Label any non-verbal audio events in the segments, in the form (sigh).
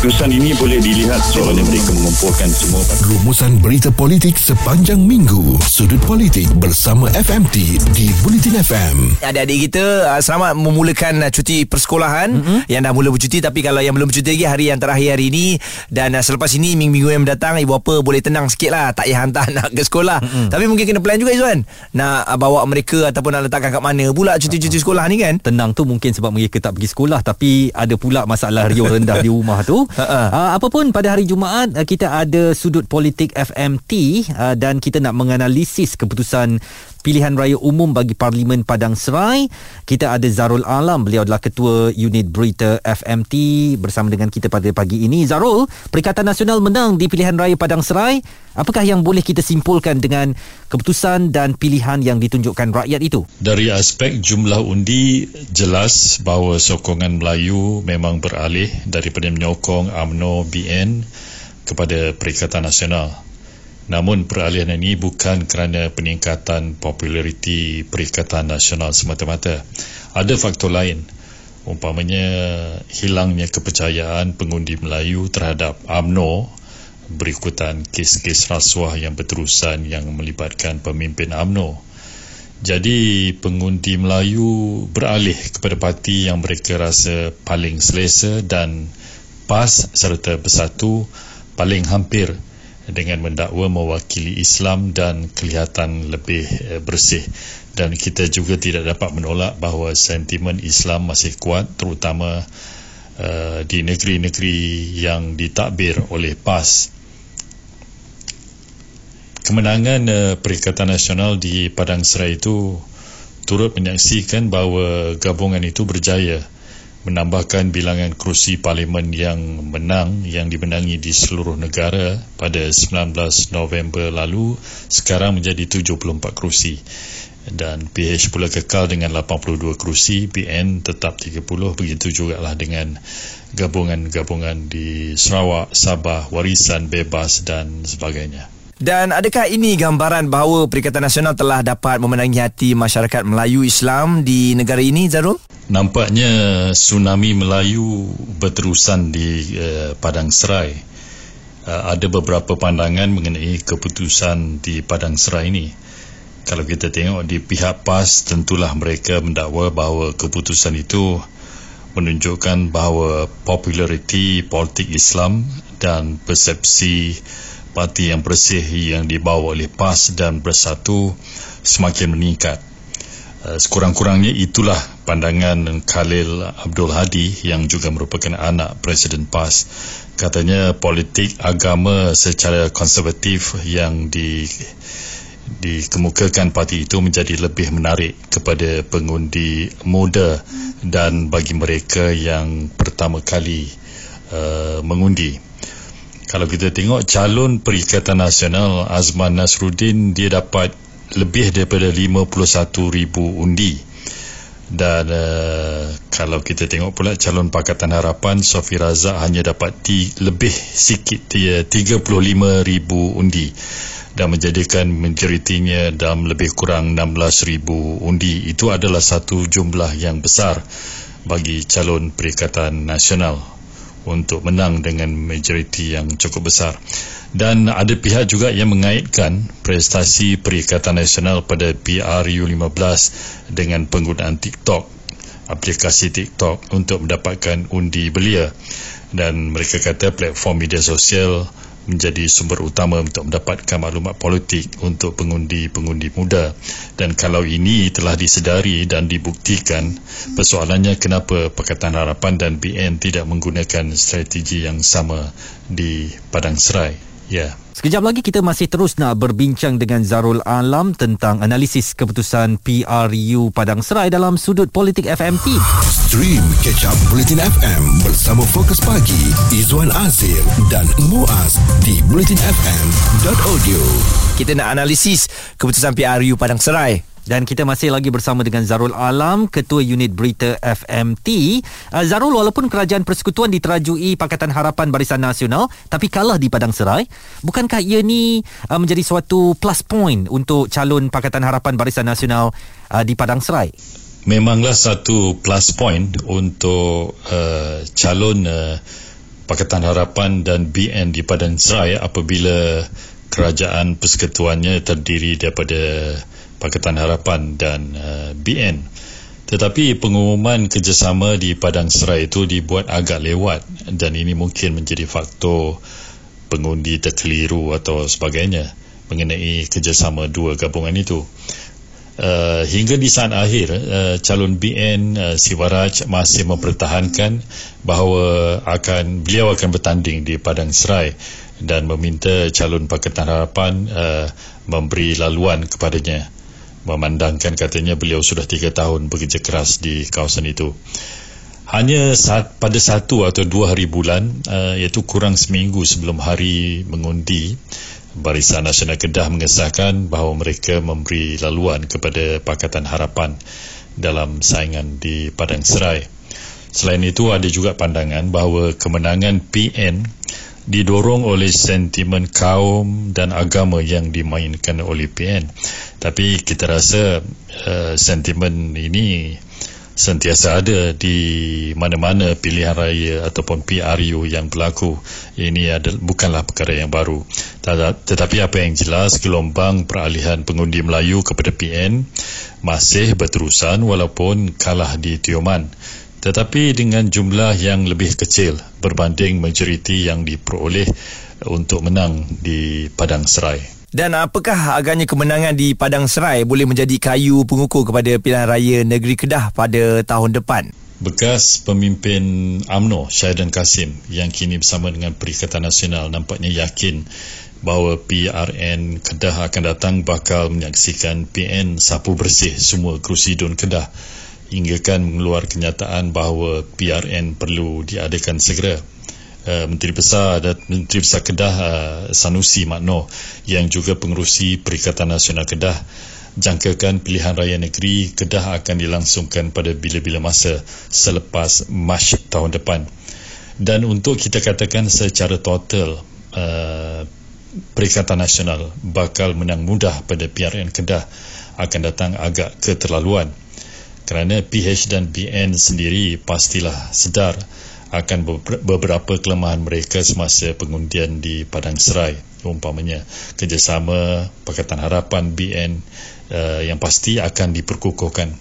keputusan ini boleh dilihat soalnya mereka mengumpulkan semua Rumusan berita politik sepanjang minggu. Sudut politik bersama FMT di Bulletin FM. Adik-adik kita uh, selamat memulakan uh, cuti persekolahan. Mm-hmm. yang dah mula bercuti tapi kalau yang belum bercuti lagi hari yang terakhir hari ini. Dan uh, selepas ini minggu-minggu yang mendatang ibu bapa boleh tenang sikit lah. Tak payah hantar (laughs) anak ke sekolah. Mm-hmm. tapi mungkin kena plan juga Izzuan nak bawa mereka ataupun nak letakkan kat mana pula cuti-cuti sekolah ni kan? Tenang tu mungkin sebab mereka tak pergi sekolah. Tapi ada pula masalah riuh rendah di rumah tu uh, apapun pada hari Jumaat uh, kita ada sudut politik FMT uh, dan kita nak menganalisis keputusan pilihan raya umum bagi Parlimen Padang Serai. Kita ada Zarul Alam, beliau adalah ketua unit berita FMT bersama dengan kita pada pagi ini. Zarul, Perikatan Nasional menang di pilihan raya Padang Serai. Apakah yang boleh kita simpulkan dengan keputusan dan pilihan yang ditunjukkan rakyat itu? Dari aspek jumlah undi jelas bahawa sokongan Melayu memang beralih daripada menyokong AMNO BN kepada Perikatan Nasional. Namun peralihan ini bukan kerana peningkatan populariti Perikatan Nasional semata-mata. Ada faktor lain. Umpamanya hilangnya kepercayaan pengundi Melayu terhadap AMNO berikutan kes-kes rasuah yang berterusan yang melibatkan pemimpin AMNO. Jadi pengundi Melayu beralih kepada parti yang mereka rasa paling selesa dan PAS serta bersatu paling hampir dengan mendakwa mewakili Islam dan kelihatan lebih eh, bersih. Dan kita juga tidak dapat menolak bahawa sentimen Islam masih kuat terutama uh, di negeri-negeri yang ditakbir oleh PAS. Kemenangan uh, Perikatan Nasional di Padang Serai itu turut menyaksikan bahawa gabungan itu berjaya menambahkan bilangan kerusi parlimen yang menang yang dimenangi di seluruh negara pada 19 November lalu sekarang menjadi 74 kerusi dan PH pula kekal dengan 82 kerusi BN tetap 30 begitu juga lah dengan gabungan-gabungan di Sarawak, Sabah, Warisan Bebas dan sebagainya. Dan adakah ini gambaran bahawa Perikatan Nasional telah dapat memenangi hati masyarakat Melayu Islam di negara ini, Zarul? Nampaknya tsunami Melayu berterusan di uh, Padang Serai. Uh, ada beberapa pandangan mengenai keputusan di Padang Serai ini. Kalau kita tengok di pihak PAS, tentulah mereka mendakwa bahawa keputusan itu menunjukkan bahawa populariti politik Islam dan persepsi parti yang bersih yang dibawa oleh PAS dan Bersatu semakin meningkat. Uh, sekurang-kurangnya itulah pandangan Khalil Abdul Hadi yang juga merupakan anak Presiden PAS. Katanya politik agama secara konservatif yang di dikemukakan parti itu menjadi lebih menarik kepada pengundi muda dan bagi mereka yang pertama kali uh, mengundi kalau kita tengok calon Perikatan Nasional Azman Nasruddin dia dapat lebih daripada 51 ribu undi. Dan uh, kalau kita tengok pula calon Pakatan Harapan Sofi Razak hanya dapat ti, lebih sikit dia 35 ribu undi. Dan menjadikan majoritinya dalam lebih kurang 16 ribu undi. Itu adalah satu jumlah yang besar bagi calon Perikatan Nasional untuk menang dengan majoriti yang cukup besar. Dan ada pihak juga yang mengaitkan prestasi Perikatan Nasional pada PRU15 dengan penggunaan TikTok, aplikasi TikTok untuk mendapatkan undi belia. Dan mereka kata platform media sosial menjadi sumber utama untuk mendapatkan maklumat politik untuk pengundi-pengundi muda. Dan kalau ini telah disedari dan dibuktikan persoalannya kenapa Pakatan Harapan dan BN tidak menggunakan strategi yang sama di Padang Serai Ya. Yeah. Sekejap lagi kita masih terus nak berbincang dengan Zarul Alam tentang analisis keputusan PRU Padang Serai dalam sudut politik FMT. Stream Catch Up Bulletin FM bersama Fokus Pagi Izwan Azir dan Muaz di bulletinfm.audio. Kita nak analisis keputusan PRU Padang Serai. Dan kita masih lagi bersama dengan Zarul Alam, Ketua Unit Berita FMT. Uh, Zarul, walaupun kerajaan persekutuan diterajui Pakatan Harapan Barisan Nasional, tapi kalah di Padang Serai, bukankah ia ni uh, menjadi suatu plus point untuk calon Pakatan Harapan Barisan Nasional uh, di Padang Serai? Memanglah satu plus point untuk uh, calon uh, Pakatan Harapan dan BN di Padang Serai apabila kerajaan persekutuannya terdiri daripada Pakatan Harapan dan uh, BN. Tetapi pengumuman kerjasama di Padang Serai itu dibuat agak lewat dan ini mungkin menjadi faktor pengundi terkeliru atau sebagainya mengenai kerjasama dua gabungan itu. Uh, hingga di saat akhir uh, calon BN uh, Siwaraj masih mempertahankan bahawa akan beliau akan bertanding di Padang Serai dan meminta calon Pakatan Harapan uh, memberi laluan kepadanya memandangkan katanya beliau sudah tiga tahun bekerja keras di kawasan itu hanya saat, pada satu atau dua hari bulan uh, iaitu kurang seminggu sebelum hari mengundi Barisan Nasional Kedah mengesahkan bahawa mereka memberi laluan kepada Pakatan Harapan dalam saingan di Padang Serai. Selain itu ada juga pandangan bahawa kemenangan PN didorong oleh sentimen kaum dan agama yang dimainkan oleh PN. Tapi kita rasa uh, sentimen ini sentiasa ada di mana-mana pilihan raya ataupun PRU yang berlaku. Ini adalah bukanlah perkara yang baru. Tetapi apa yang jelas gelombang peralihan pengundi Melayu kepada PN masih berterusan walaupun kalah di Tioman. Tetapi dengan jumlah yang lebih kecil berbanding majoriti yang diperoleh untuk menang di Padang Serai. Dan apakah agaknya kemenangan di Padang Serai boleh menjadi kayu pengukur kepada pilihan raya negeri Kedah pada tahun depan? Bekas pemimpin AMNO Syahidan Kasim yang kini bersama dengan Perikatan Nasional nampaknya yakin bahawa PRN Kedah akan datang bakal menyaksikan PN sapu bersih semua kerusi Dun Kedah hingga kan mengeluar kenyataan bahawa PRN perlu diadakan segera. Uh, Menteri Besar dan Menteri Besar Kedah uh, Sanusi Makno yang juga pengerusi Perikatan Nasional Kedah jangkakan pilihan raya negeri Kedah akan dilangsungkan pada bila-bila masa selepas Mac tahun depan. Dan untuk kita katakan secara total uh, Perikatan Nasional bakal menang mudah pada PRN Kedah akan datang agak keterlaluan kerana PH dan BN sendiri pastilah sedar akan beberapa kelemahan mereka semasa pengundian di Padang Serai. Umpamanya kerjasama Pakatan Harapan BN uh, yang pasti akan diperkukuhkan.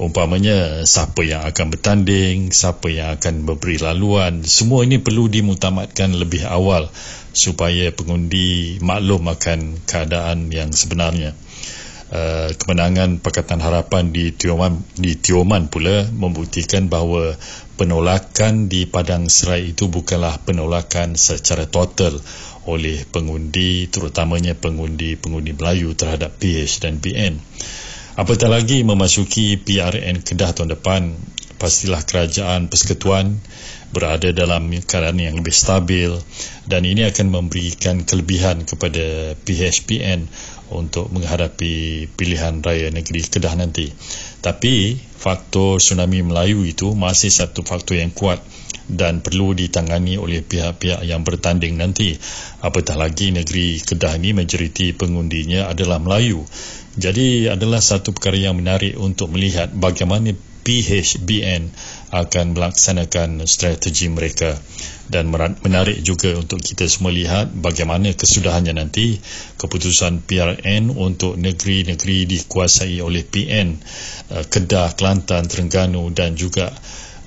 Umpamanya siapa yang akan bertanding siapa yang akan memberi laluan semua ini perlu dimutamatkan lebih awal supaya pengundi maklum akan keadaan yang sebenarnya Uh, kemenangan Pakatan Harapan di Tioman di Tioman pula membuktikan bahawa penolakan di Padang Serai itu bukanlah penolakan secara total oleh pengundi terutamanya pengundi-pengundi Melayu terhadap PH dan BN. Apatah lagi memasuki PRN Kedah tahun depan, pastilah kerajaan persekutuan berada dalam keadaan yang lebih stabil dan ini akan memberikan kelebihan kepada PHPN untuk menghadapi pilihan raya negeri Kedah nanti. Tapi faktor tsunami Melayu itu masih satu faktor yang kuat dan perlu ditangani oleh pihak-pihak yang bertanding nanti. Apatah lagi negeri Kedah ini majoriti pengundinya adalah Melayu. Jadi adalah satu perkara yang menarik untuk melihat bagaimana PHBN akan melaksanakan strategi mereka. Dan menarik juga untuk kita semua lihat bagaimana kesudahannya nanti keputusan PRN untuk negeri-negeri dikuasai oleh PN uh, Kedah, Kelantan, Terengganu dan juga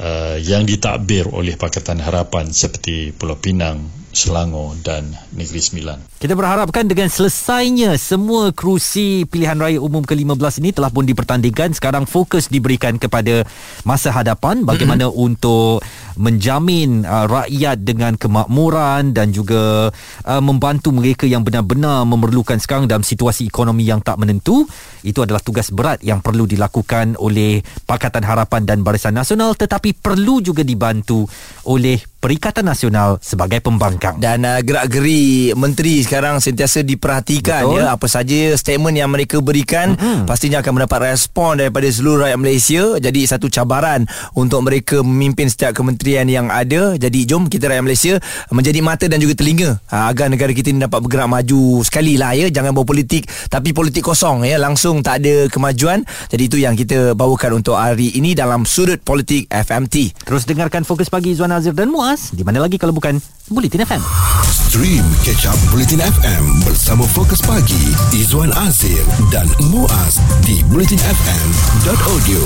uh, yang ditakbir oleh Pakatan Harapan seperti Pulau Pinang, Selangor dan Negeri Sembilan. Kita berharapkan dengan selesainya semua kerusi pilihan raya umum ke-15 ini telah pun dipertandingkan. Sekarang fokus diberikan kepada masa hadapan bagaimana mm-hmm. untuk menjamin uh, rakyat dengan kemakmuran dan juga uh, membantu mereka yang benar-benar memerlukan sekarang dalam situasi ekonomi yang tak menentu. Itu adalah tugas berat yang perlu dilakukan oleh Pakatan Harapan dan Barisan Nasional tetapi perlu juga dibantu oleh Perikatan Nasional sebagai pembangkang. Dan uh, gerak-geri menteri sekarang sentiasa diperhatikan Betul. ya apa saja statement yang mereka berikan mm-hmm. pastinya akan mendapat respon daripada seluruh rakyat Malaysia. Jadi satu cabaran untuk mereka memimpin setiap kementerian kementerian yang ada. Jadi jom kita rakyat Malaysia menjadi mata dan juga telinga ha, agar negara kita ini dapat bergerak maju sekali lah ya. Jangan berpolitik tapi politik kosong ya. Langsung tak ada kemajuan. Jadi itu yang kita bawakan untuk hari ini dalam Sudut Politik FMT. Terus dengarkan Fokus Pagi Izwan Azir dan Muaz. Di mana lagi kalau bukan Bulletin FM. Stream Catch Up Bulletin FM bersama Fokus Pagi Izwan Azir dan Muaz di bulletinfm.audio.